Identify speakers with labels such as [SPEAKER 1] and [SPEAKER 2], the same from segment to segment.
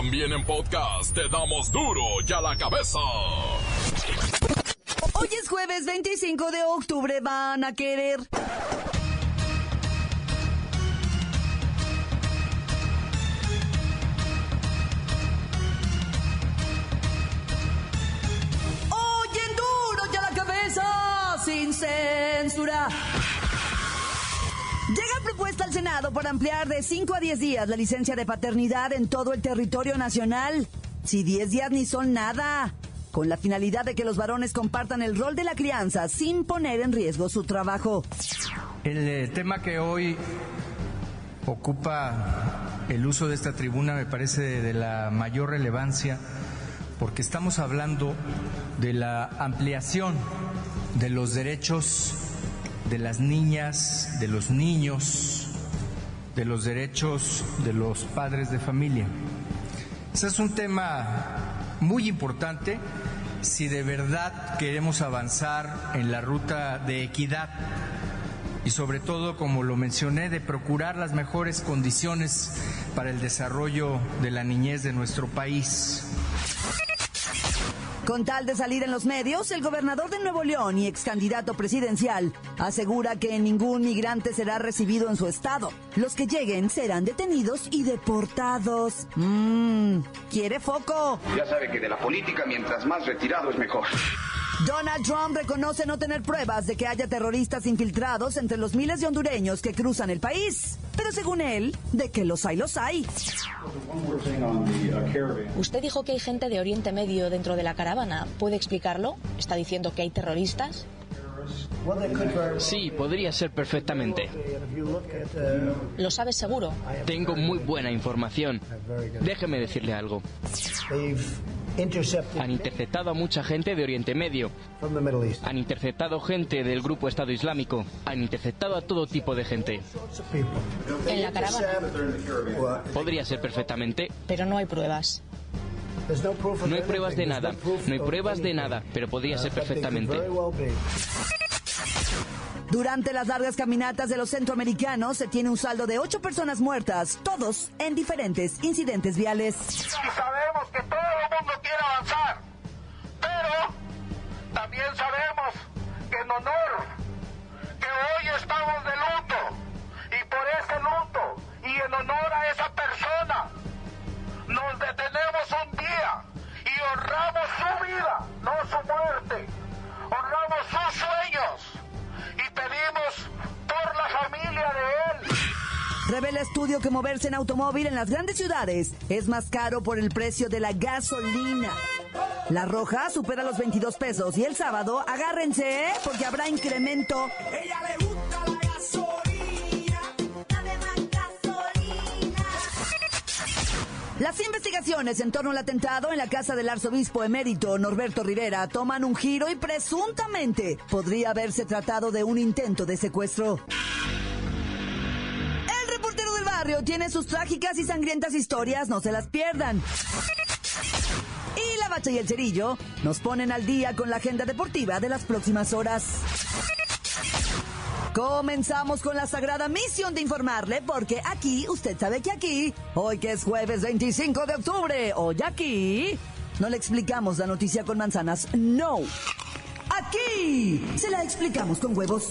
[SPEAKER 1] También en podcast te damos duro y a la cabeza.
[SPEAKER 2] Hoy es jueves 25 de octubre, van a querer. Oyen duro y a la cabeza, sin censura. Propuesta al Senado para ampliar de 5 a 10 días la licencia de paternidad en todo el territorio nacional. Si 10 días ni son nada. Con la finalidad de que los varones compartan el rol de la crianza sin poner en riesgo su trabajo.
[SPEAKER 3] El eh, tema que hoy ocupa el uso de esta tribuna me parece de la mayor relevancia porque estamos hablando de la ampliación de los derechos de las niñas, de los niños, de los derechos de los padres de familia. Ese es un tema muy importante si de verdad queremos avanzar en la ruta de equidad y sobre todo, como lo mencioné, de procurar las mejores condiciones para el desarrollo de la niñez de nuestro país.
[SPEAKER 2] Con tal de salir en los medios, el gobernador de Nuevo León y ex candidato presidencial asegura que ningún migrante será recibido en su estado. Los que lleguen serán detenidos y deportados. Mmm, quiere foco.
[SPEAKER 4] Ya sabe que de la política mientras más retirado es mejor.
[SPEAKER 2] Donald Trump reconoce no tener pruebas de que haya terroristas infiltrados entre los miles de hondureños que cruzan el país. Pero según él, de que los hay, los hay.
[SPEAKER 5] Usted dijo que hay gente de Oriente Medio dentro de la caravana. ¿Puede explicarlo? ¿Está diciendo que hay terroristas?
[SPEAKER 6] Sí, podría ser perfectamente.
[SPEAKER 5] ¿Lo sabe seguro?
[SPEAKER 6] Tengo muy buena información. Déjeme decirle algo. Han interceptado a mucha gente de Oriente Medio. Han interceptado gente del grupo Estado Islámico. Han interceptado a todo tipo de gente.
[SPEAKER 5] En la caravana.
[SPEAKER 6] Podría ser perfectamente.
[SPEAKER 5] Pero no hay pruebas.
[SPEAKER 6] No hay pruebas de nada. No hay pruebas de nada, pero podría ser perfectamente.
[SPEAKER 2] Durante las largas caminatas de los centroamericanos se tiene un saldo de ocho personas muertas, todos en diferentes incidentes viales.
[SPEAKER 7] Y sabemos que avanzar, pero también sabemos que en honor, que hoy estamos de luto, y por ese luto y en honor a esa persona, nos detenemos un día y honramos su vida, no su muerte, honramos sus sueños
[SPEAKER 2] Revela estudio que moverse en automóvil en las grandes ciudades es más caro por el precio de la gasolina. La roja supera los 22 pesos y el sábado, agárrense, ¿eh? porque habrá incremento. Ella le gusta la gasolina. Las investigaciones en torno al atentado en la casa del arzobispo emérito Norberto Rivera toman un giro y presuntamente podría haberse tratado de un intento de secuestro. Tiene sus trágicas y sangrientas historias, no se las pierdan. Y la bacha y el cerillo nos ponen al día con la agenda deportiva de las próximas horas. Comenzamos con la sagrada misión de informarle, porque aquí, usted sabe que aquí, hoy que es jueves 25 de octubre, hoy aquí, no le explicamos la noticia con manzanas, no. Aquí se la explicamos con huevos.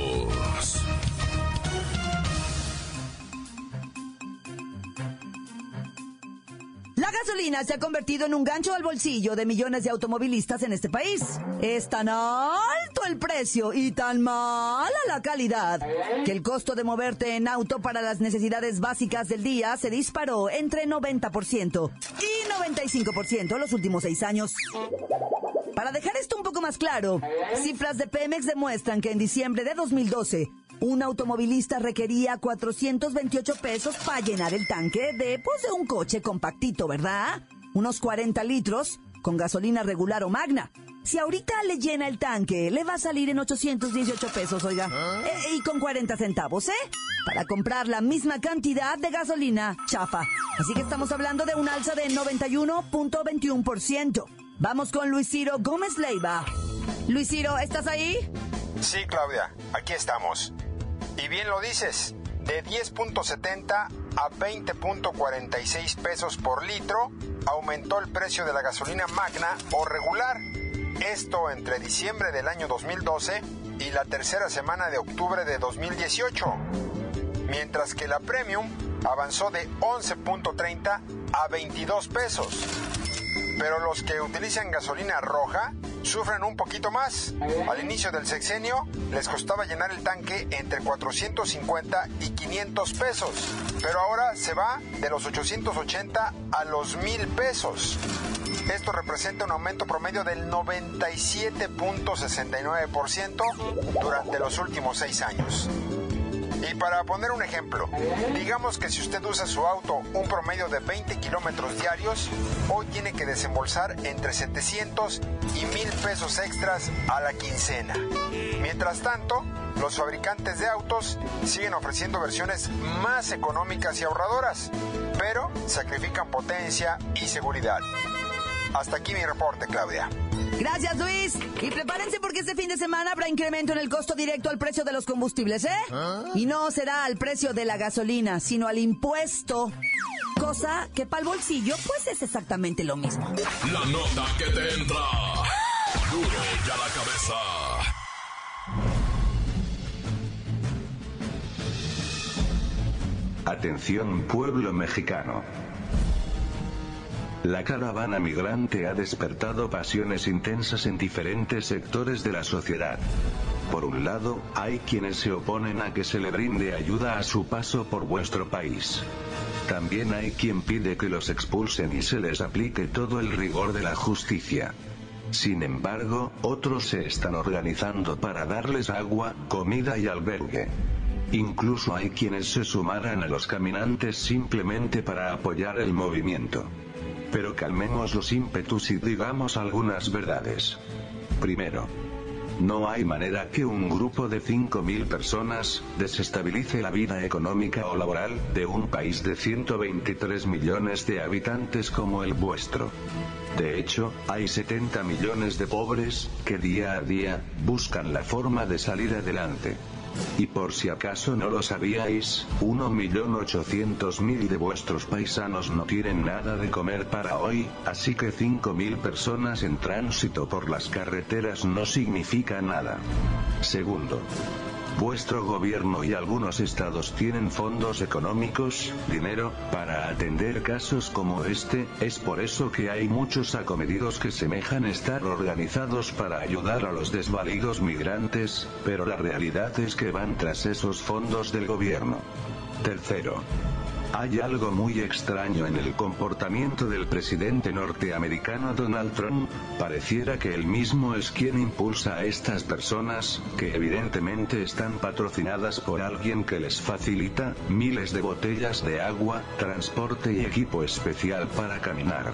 [SPEAKER 2] La gasolina se ha convertido en un gancho al bolsillo de millones de automovilistas en este país. Es tan alto el precio y tan mala la calidad que el costo de moverte en auto para las necesidades básicas del día se disparó entre 90% y 95% los últimos seis años. Para dejar esto un poco más claro, cifras de Pemex demuestran que en diciembre de 2012, un automovilista requería 428 pesos para llenar el tanque de, pues, de un coche compactito, ¿verdad? Unos 40 litros con gasolina regular o magna. Si ahorita le llena el tanque, le va a salir en 818 pesos, oiga. Eh, y con 40 centavos, ¿eh? Para comprar la misma cantidad de gasolina chafa. Así que estamos hablando de un alza de 91.21%. Vamos con Luis Ciro Gómez Leiva. Luis Ciro, ¿estás ahí?
[SPEAKER 8] Sí, Claudia, aquí estamos. Y bien lo dices, de 10.70 a 20.46 pesos por litro aumentó el precio de la gasolina magna o regular. Esto entre diciembre del año 2012 y la tercera semana de octubre de 2018. Mientras que la premium avanzó de 11.30 a 22 pesos. Pero los que utilizan gasolina roja sufren un poquito más. Al inicio del sexenio les costaba llenar el tanque entre 450 y 500 pesos, pero ahora se va de los 880 a los 1000 pesos. Esto representa un aumento promedio del 97.69% durante los últimos seis años. Y para poner un ejemplo, digamos que si usted usa su auto un promedio de 20 kilómetros diarios, hoy tiene que desembolsar entre 700 y 1000 pesos extras a la quincena. Mientras tanto, los fabricantes de autos siguen ofreciendo versiones más económicas y ahorradoras, pero sacrifican potencia y seguridad. Hasta aquí mi reporte, Claudia.
[SPEAKER 2] Gracias, Luis. Y prepárense porque este fin de semana habrá incremento en el costo directo al precio de los combustibles, ¿eh? Y no será al precio de la gasolina, sino al impuesto. Cosa que para el bolsillo, pues es exactamente lo mismo.
[SPEAKER 1] La nota que te entra. Duro ya la cabeza.
[SPEAKER 9] Atención pueblo mexicano. La caravana migrante ha despertado pasiones intensas en diferentes sectores de la sociedad. Por un lado, hay quienes se oponen a que se le brinde ayuda a su paso por vuestro país. También hay quien pide que los expulsen y se les aplique todo el rigor de la justicia. Sin embargo, otros se están organizando para darles agua, comida y albergue. Incluso hay quienes se sumaran a los caminantes simplemente para apoyar el movimiento. Pero calmemos los ímpetus y digamos algunas verdades. Primero, no hay manera que un grupo de 5.000 personas desestabilice la vida económica o laboral de un país de 123 millones de habitantes como el vuestro. De hecho, hay 70 millones de pobres que día a día buscan la forma de salir adelante. Y por si acaso no lo sabíais, 1.800.000 de vuestros paisanos no tienen nada de comer para hoy, así que 5.000 personas en tránsito por las carreteras no significa nada. Segundo, Vuestro gobierno y algunos estados tienen fondos económicos, dinero, para atender casos como este, es por eso que hay muchos acomedidos que semejan estar organizados para ayudar a los desvalidos migrantes, pero la realidad es que van tras esos fondos del gobierno. Tercero, hay algo muy extraño en el comportamiento del presidente norteamericano Donald Trump, pareciera que él mismo es quien impulsa a estas personas, que evidentemente están patrocinadas por alguien que les facilita miles de botellas de agua, transporte y equipo especial para caminar.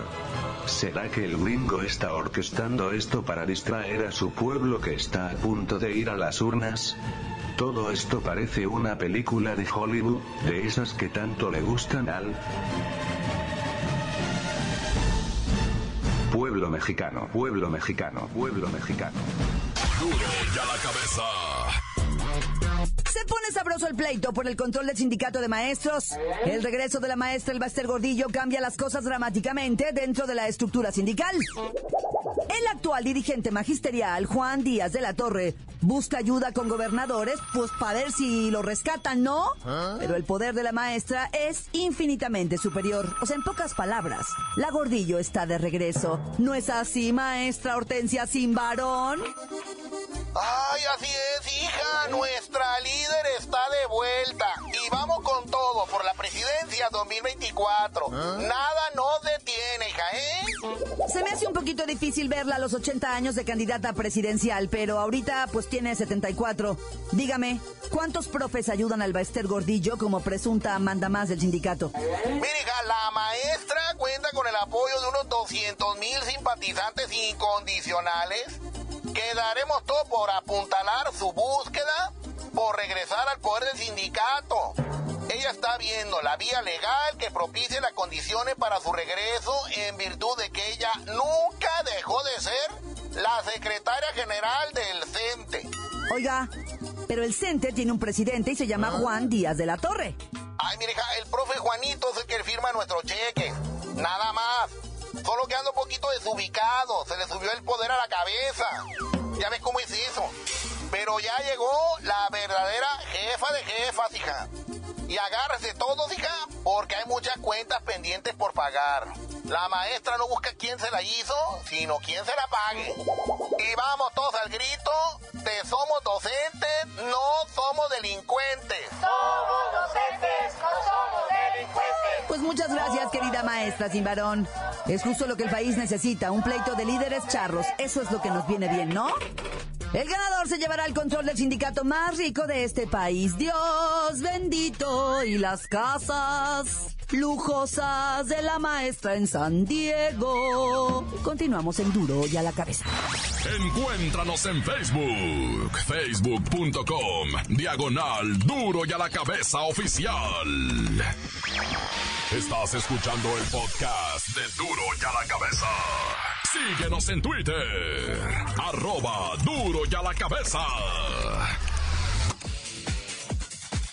[SPEAKER 9] ¿Será que el gringo está orquestando esto para distraer a su pueblo que está a punto de ir a las urnas? Todo esto parece una película de Hollywood, de esas que tanto le gustan al pueblo mexicano, pueblo mexicano, pueblo mexicano.
[SPEAKER 1] Duro ya la cabeza.
[SPEAKER 2] Se pone sabroso el pleito por el control del sindicato de maestros. El regreso de la maestra Elbaster Gordillo cambia las cosas dramáticamente dentro de la estructura sindical. El actual dirigente magisterial, Juan Díaz de la Torre, busca ayuda con gobernadores, pues para ver si lo rescatan, ¿no? Pero el poder de la maestra es infinitamente superior. O sea, en pocas palabras, la Gordillo está de regreso. ¿No es así, maestra Hortensia sin varón?
[SPEAKER 7] Ay, así es, hija. Nuestra líder está de vuelta. Y vamos con todo por la presidencia 2024. Nada
[SPEAKER 2] Se me hace un poquito difícil verla a los 80 años de candidata presidencial, pero ahorita pues tiene 74. Dígame, ¿cuántos profes ayudan al Baester Gordillo como presunta manda más del sindicato?
[SPEAKER 7] Mire, la maestra cuenta con el apoyo de unos 200 mil simpatizantes incondicionales que daremos todo por apuntalar su búsqueda por regresar al poder del sindicato. Ella está viendo la vía legal que propicie las condiciones para su regreso en virtud de que ella nunca dejó de ser la secretaria general del CENTE.
[SPEAKER 2] Oiga, pero el CENTE tiene un presidente y se llama ah. Juan Díaz de la Torre.
[SPEAKER 7] Ay, mire, el profe Juanito es el que firma nuestro cheque. Nada más. Solo que anda un poquito desubicado. Se le subió el poder a la cabeza. Ya ves cómo es eso. Pero ya llegó la verdadera jefa de jefas, hija. Y agárrese todos, hija, porque hay muchas cuentas pendientes por pagar. La maestra no busca quién se la hizo, sino quién se la pague. Y vamos todos al grito de somos docentes, no somos delincuentes.
[SPEAKER 10] Somos docentes, no somos delincuentes.
[SPEAKER 2] Pues muchas gracias, querida maestra sin varón. Es justo lo que el país necesita, un pleito de líderes charros. Eso es lo que nos viene bien, ¿no? El ganador se llevará el control del sindicato más rico de este país. Dios bendito y las casas lujosas de la maestra en San Diego. Continuamos en Duro y a la cabeza.
[SPEAKER 1] Encuéntranos en Facebook, facebook.com, diagonal Duro y a la cabeza oficial. Estás escuchando el podcast de Duro y a la cabeza. Síguenos en Twitter. Arroba duro y a la cabeza.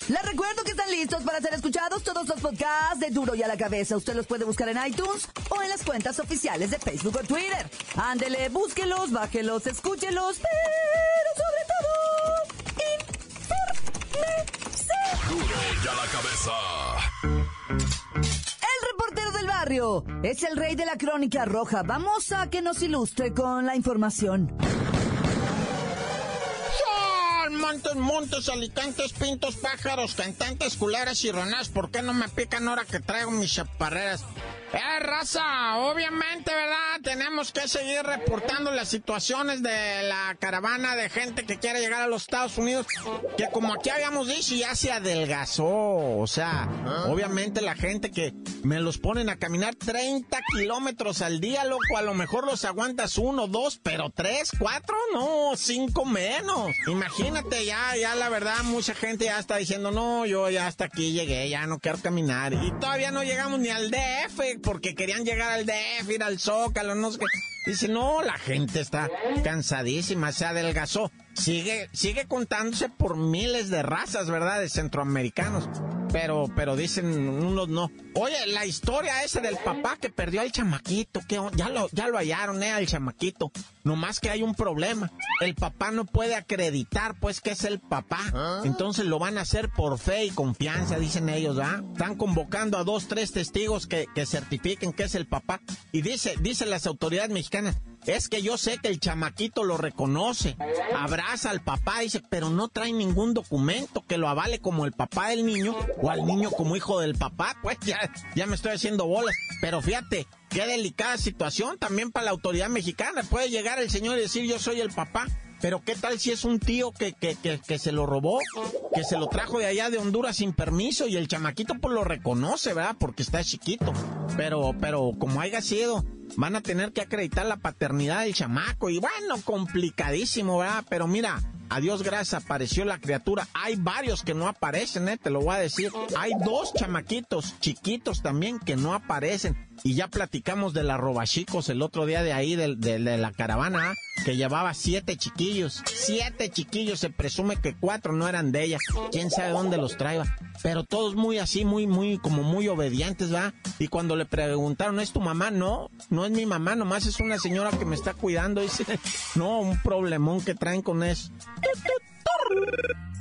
[SPEAKER 2] Les recuerdo que están listos para ser escuchados todos los podcasts de Duro y a la Cabeza. Usted los puede buscar en iTunes o en las cuentas oficiales de Facebook o Twitter. Ándele, búsquelos, bájelos, escúchelos, pero sobre todo, infórmese.
[SPEAKER 1] Duro y a la
[SPEAKER 2] es el rey de la crónica roja. Vamos a que nos ilustre con la información.
[SPEAKER 11] montes, montes, alicantes, pintos, pájaros, cantantes, culeras y ronas. ¿Por qué no me pican ahora que traigo mis chaparreras? Eh, raza, obviamente, ¿verdad? Tenemos que seguir reportando las situaciones de la caravana de gente que quiere llegar a los Estados Unidos, que como aquí habíamos dicho, ya se adelgazó. O sea, ah. obviamente la gente que me los ponen a caminar 30 kilómetros al día, loco, a lo mejor los aguantas uno, dos, pero tres, cuatro, no, cinco menos. Imagínate, ya, ya la verdad, mucha gente ya está diciendo, no, yo ya hasta aquí llegué, ya no quiero caminar. Y todavía no llegamos ni al DF, porque querían llegar al DF, ir al Zócalo, no. Dice, no, la gente está cansadísima, se adelgazó. Sigue, sigue contándose por miles de razas, ¿verdad? De centroamericanos pero, pero dicen unos no. Oye, la historia esa del papá que perdió al chamaquito, que ya lo, ya lo hallaron, eh, al chamaquito. Nomás que hay un problema. El papá no puede acreditar, pues, que es el papá. ¿Ah? Entonces lo van a hacer por fe y confianza, dicen ellos, ¿ah? Están convocando a dos, tres testigos que, que certifiquen que es el papá. Y dice, dicen las autoridades mexicanas, es que yo sé que el chamaquito lo reconoce, abraza al papá, dice, pero no trae ningún documento que lo avale como el papá del niño o al niño como hijo del papá. Pues ya, ya me estoy haciendo bolas. Pero fíjate, qué delicada situación también para la autoridad mexicana. Puede llegar el señor y decir, yo soy el papá. Pero qué tal si es un tío que, que, que, que, se lo robó, que se lo trajo de allá de Honduras sin permiso y el chamaquito pues lo reconoce, ¿verdad? Porque está chiquito. Pero, pero como haya sido, van a tener que acreditar la paternidad del chamaco. Y bueno, complicadísimo, ¿verdad? Pero mira, a Dios gracias apareció la criatura. Hay varios que no aparecen, ¿eh? te lo voy a decir. Hay dos chamaquitos chiquitos también que no aparecen. Y ya platicamos de la robachicos el otro día de ahí, de, la caravana, que llevaba siete chiquillos. Siete chiquillos, se presume que cuatro no eran de ella. Quién sabe dónde los traía. Pero todos muy así, muy, muy, como muy obedientes, ¿va? Y cuando le preguntaron, ¿es tu mamá? No, no es mi mamá, nomás es una señora que me está cuidando. Dice, no, un problemón que traen con eso.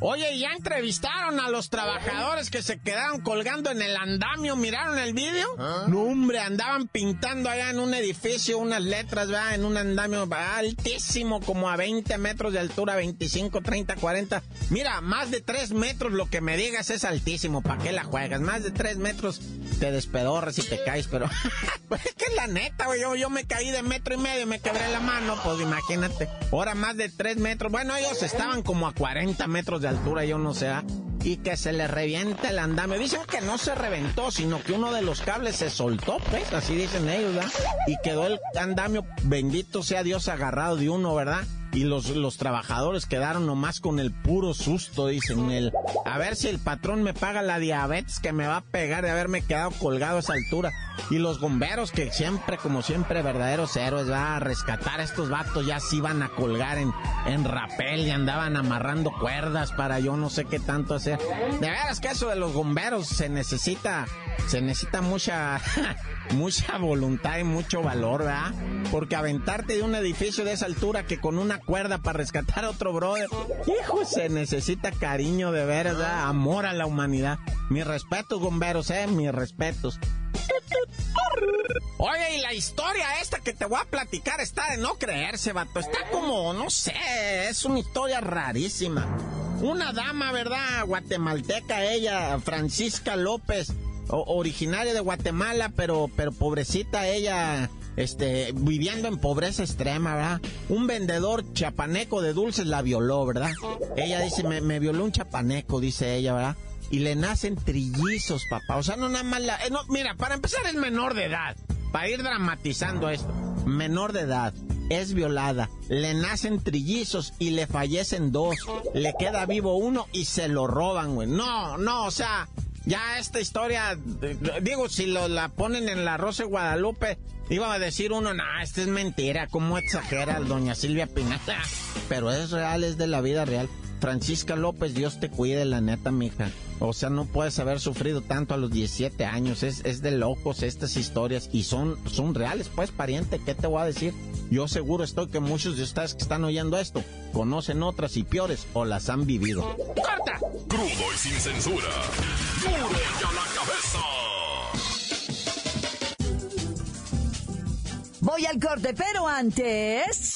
[SPEAKER 11] Oye, ya entrevistaron a los trabajadores que se quedaron colgando en el andamio. ¿Miraron el vídeo? ¿Ah? No, hombre, andaban pintando allá en un edificio unas letras, ¿verdad? En un andamio altísimo, como a 20 metros de altura, 25, 30, 40. Mira, más de 3 metros, lo que me digas es altísimo. ¿Para qué la juegas? Más de 3 metros te despedorres y te caes, pero pues es que es la neta, güey. Yo, yo me caí de metro y medio me quebré la mano, pues imagínate. Ahora más de tres metros. Bueno, ellos estaban como a 40 metros de altura, yo no sé. ¿ah? y que se le revienta el andamio. Dicen que no se reventó, sino que uno de los cables se soltó, pues, así dicen ellos, ¿verdad? Y quedó el andamio, bendito sea Dios, agarrado de uno, ¿verdad? y los, los trabajadores quedaron nomás con el puro susto, dicen el, a ver si el patrón me paga la diabetes que me va a pegar de haberme quedado colgado a esa altura. Y los bomberos que siempre, como siempre, verdaderos héroes, va a rescatar a estos vatos, ya se iban a colgar en, en rapel y andaban amarrando cuerdas para yo no sé qué tanto hacer. De veras que eso de los bomberos se necesita, se necesita mucha, mucha voluntad y mucho valor, ¿verdad? Porque aventarte de un edificio de esa altura que con una cuerda para rescatar a otro brother. Hijo, se necesita cariño de veras, amor a la humanidad. Mis respetos, bomberos, eh, mis respetos. Oye, y la historia esta que te voy a platicar está de no creerse, vato. Está como, no sé, es una historia rarísima. Una dama, ¿verdad? Guatemalteca, ella, Francisca López, originaria de Guatemala, pero, pero pobrecita ella, este, viviendo en pobreza extrema, ¿verdad? Un vendedor chapaneco de dulces la violó, ¿verdad? Ella dice, me, violó un chapaneco, dice ella, ¿verdad? Y le nacen trillizos, papá. O sea, no nada más la... Eh, no, mira, para empezar es menor de edad. Para ir dramatizando esto. Menor de edad. Es violada. Le nacen trillizos y le fallecen dos. Le queda vivo uno y se lo roban, güey. No, no, o sea... Ya esta historia, digo, si lo, la ponen en la Rosa de Guadalupe, iba a decir uno, no, esta es mentira, cómo exagera doña Silvia Pinal. Pero es real, es de la vida real. Francisca López, Dios te cuide, la neta, mija. O sea, no puedes haber sufrido tanto a los 17 años. Es, es de locos estas historias y son, son reales, pues, pariente. ¿Qué te voy a decir? Yo seguro estoy que muchos de ustedes que están oyendo esto conocen otras y peores o las han vivido. ¡Corta!
[SPEAKER 1] Crudo y sin censura. ¡Duro y a la
[SPEAKER 2] cabeza! Voy al corte, pero antes...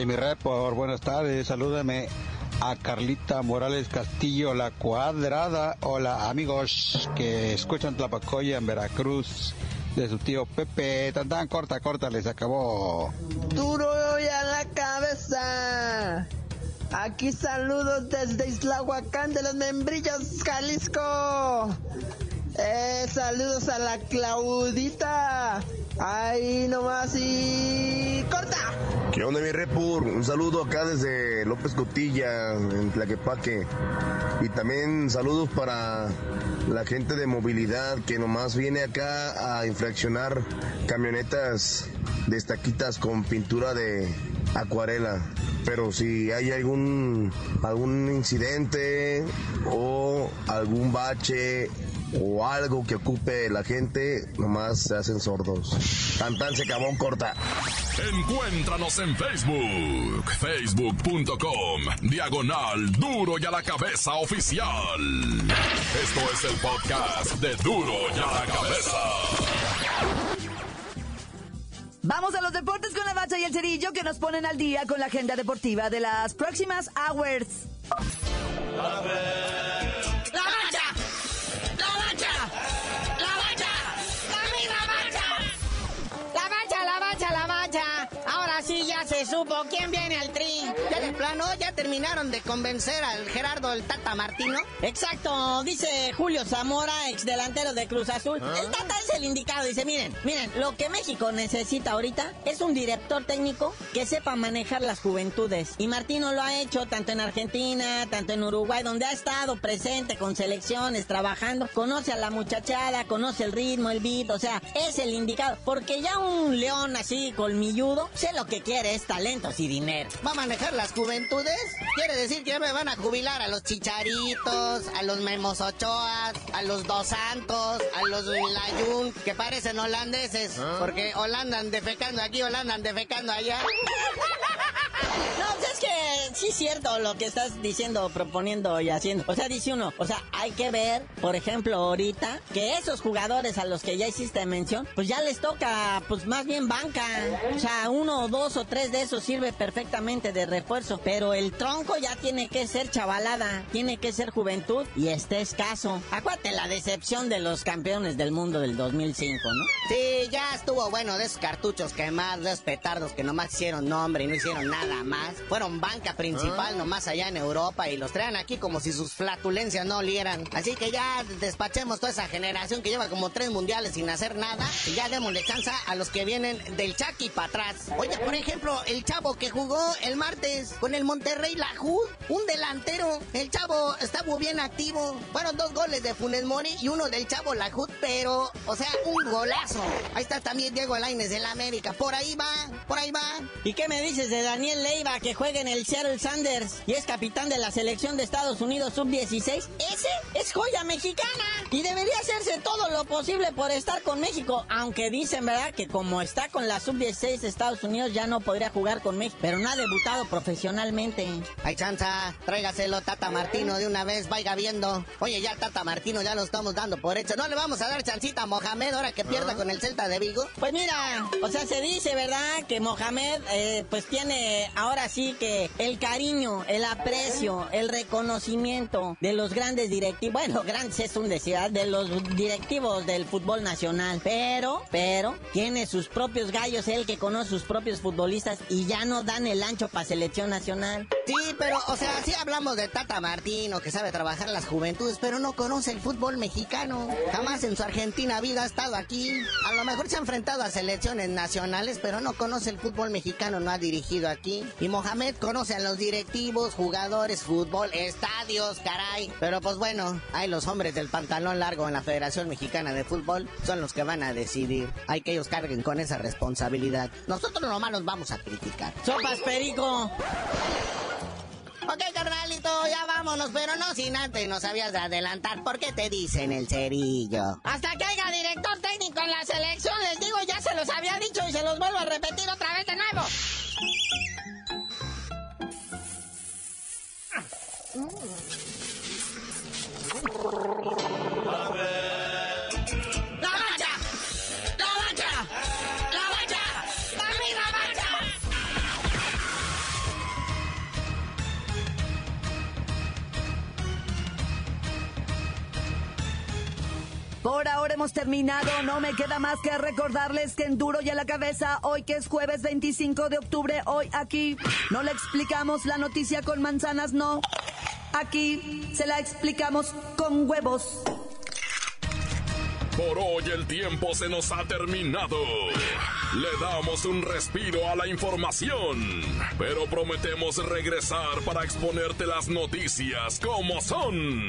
[SPEAKER 12] Oye, mi por buenas tardes. Salúdame a Carlita Morales Castillo, la cuadrada. Hola, amigos que escuchan Tlapacoya en Veracruz. De su tío Pepe. Tan tan corta, corta, les acabó.
[SPEAKER 13] Duro y a la cabeza. Aquí saludos desde Islahuacán de los Membrillos, Jalisco. Eh, saludos a la Claudita. Ahí nomás y corta.
[SPEAKER 14] ¿Qué onda mi repur? Un saludo acá desde López Cotilla, en Tlaquepaque. Y también saludos para la gente de movilidad que nomás viene acá a infraccionar camionetas de estaquitas con pintura de acuarela. Pero si hay algún, algún incidente o algún bache o algo que ocupe la gente, nomás se hacen sordos. Tan tan se acabó corta.
[SPEAKER 1] Encuéntranos en Facebook, facebook.com, diagonal duro y a la cabeza oficial. Esto es el podcast de duro y a la cabeza.
[SPEAKER 2] Vamos a los deportes con la bacha y el cerillo que nos ponen al día con la agenda deportiva de las próximas hours.
[SPEAKER 15] De plano, ya terminaron de convencer al Gerardo el Tata Martino. Exacto, dice Julio Zamora, ex delantero de Cruz Azul. ¿Ah? El Tata es el indicado. Dice, miren, miren, lo que México necesita ahorita es un director técnico que sepa manejar las juventudes. Y Martino lo ha hecho tanto en Argentina, tanto en Uruguay, donde ha estado presente con selecciones, trabajando. Conoce a la muchachada, conoce el ritmo, el beat, o sea, es el indicado. Porque ya un león así colmilludo, sé lo que quiere es talentos y dinero. Va a manejar las las juventudes, quiere decir que ya me van a jubilar a los chicharitos, a los Memos Ochoas, a los Dos Santos, a los Layun, que parecen holandeses, ¿Ah? porque Holanda andan defecando aquí, Holanda andan defecando allá. No, pues es que sí es cierto lo que estás diciendo, proponiendo y haciendo. O sea, dice uno, o sea, hay que ver, por ejemplo, ahorita, que esos jugadores a los que ya hiciste mención, pues ya les toca, pues más bien banca. O sea, uno o dos o tres de esos sirve perfectamente de refuerzo. Pero el tronco ya tiene que ser chavalada, tiene que ser juventud y este escaso. Acuérdate la decepción de los campeones del mundo del 2005, ¿no? Sí, ya estuvo bueno de esos cartuchos quemados, de esos petardos que nomás hicieron nombre y no hicieron nada más. Fueron banca principal nomás allá en Europa y los traen aquí como si sus flatulencias no olieran. Así que ya despachemos toda esa generación que lleva como tres mundiales sin hacer nada y ya démosle chance a los que vienen del Chucky para atrás. Oye, por ejemplo, el chavo que jugó el martes con el Monterrey Lajud, un delantero. El chavo muy bien activo. Fueron dos goles de Funes Mori y uno del chavo Lajud, pero, o sea, un golazo. Ahí está también Diego Laines del América. Por ahí va, por ahí va. ¿Y qué me dices de Daniel Leiva que juega en el Seattle Sanders y es capitán de la selección de Estados Unidos sub-16? Ese es joya mexicana y debería hacerse todo lo posible por estar con México, aunque dicen, ¿verdad?, que como está con la sub-16 de Estados Unidos ya no podría jugar con México, pero no ha debutado profesionalmente. Ay, chanza, tráigaselo Tata Martino de una vez, vaya viendo. Oye, ya Tata Martino ya lo estamos dando por hecho. No le vamos a dar chancita a Mohamed ahora que pierda ah. con el Celta de Vigo. Pues mira, o sea, se dice, ¿verdad?, que Mohamed, eh, pues tiene ahora sí que el cariño, el aprecio, el reconocimiento de los grandes directivos, bueno, grandes es un decir, de los directivos del fútbol nacional, pero, pero, tiene sus propios gallos, él que conoce sus propios futbolistas y ya no dan el ancho para selección nacional. Sí, pero, o sea, sí hablamos de Tata Martino, que sabe trabajar las juventudes, pero no conoce el fútbol mexicano. Jamás en su Argentina vida ha estado aquí. A lo mejor se ha enfrentado a selecciones nacionales, pero no conoce el fútbol mexicano, no ha dirigido aquí. Y Mohamed conoce a los directivos, jugadores, fútbol, estadios, caray. Pero pues bueno, hay los hombres del pantalón largo en la Federación Mexicana de Fútbol, son los que van a decidir. Hay que ellos carguen con esa responsabilidad. Nosotros nomás nos vamos a criticar. ¡Sopas, Perico! Ok, carnalito, ya vámonos, pero no sin antes nos habías de adelantar. ¿Por qué te dicen el cerillo? Hasta que haya director técnico en la selección, les digo, ya se los había dicho y se los vuelvo a repetir otra vez de nuevo.
[SPEAKER 2] Por ahora hemos terminado. No me queda más que recordarles que en duro y a la cabeza, hoy que es jueves 25 de octubre, hoy aquí no le explicamos la noticia con manzanas, no. Aquí se la explicamos con huevos.
[SPEAKER 1] Por hoy el tiempo se nos ha terminado. Le damos un respiro a la información, pero prometemos regresar para exponerte las noticias como son.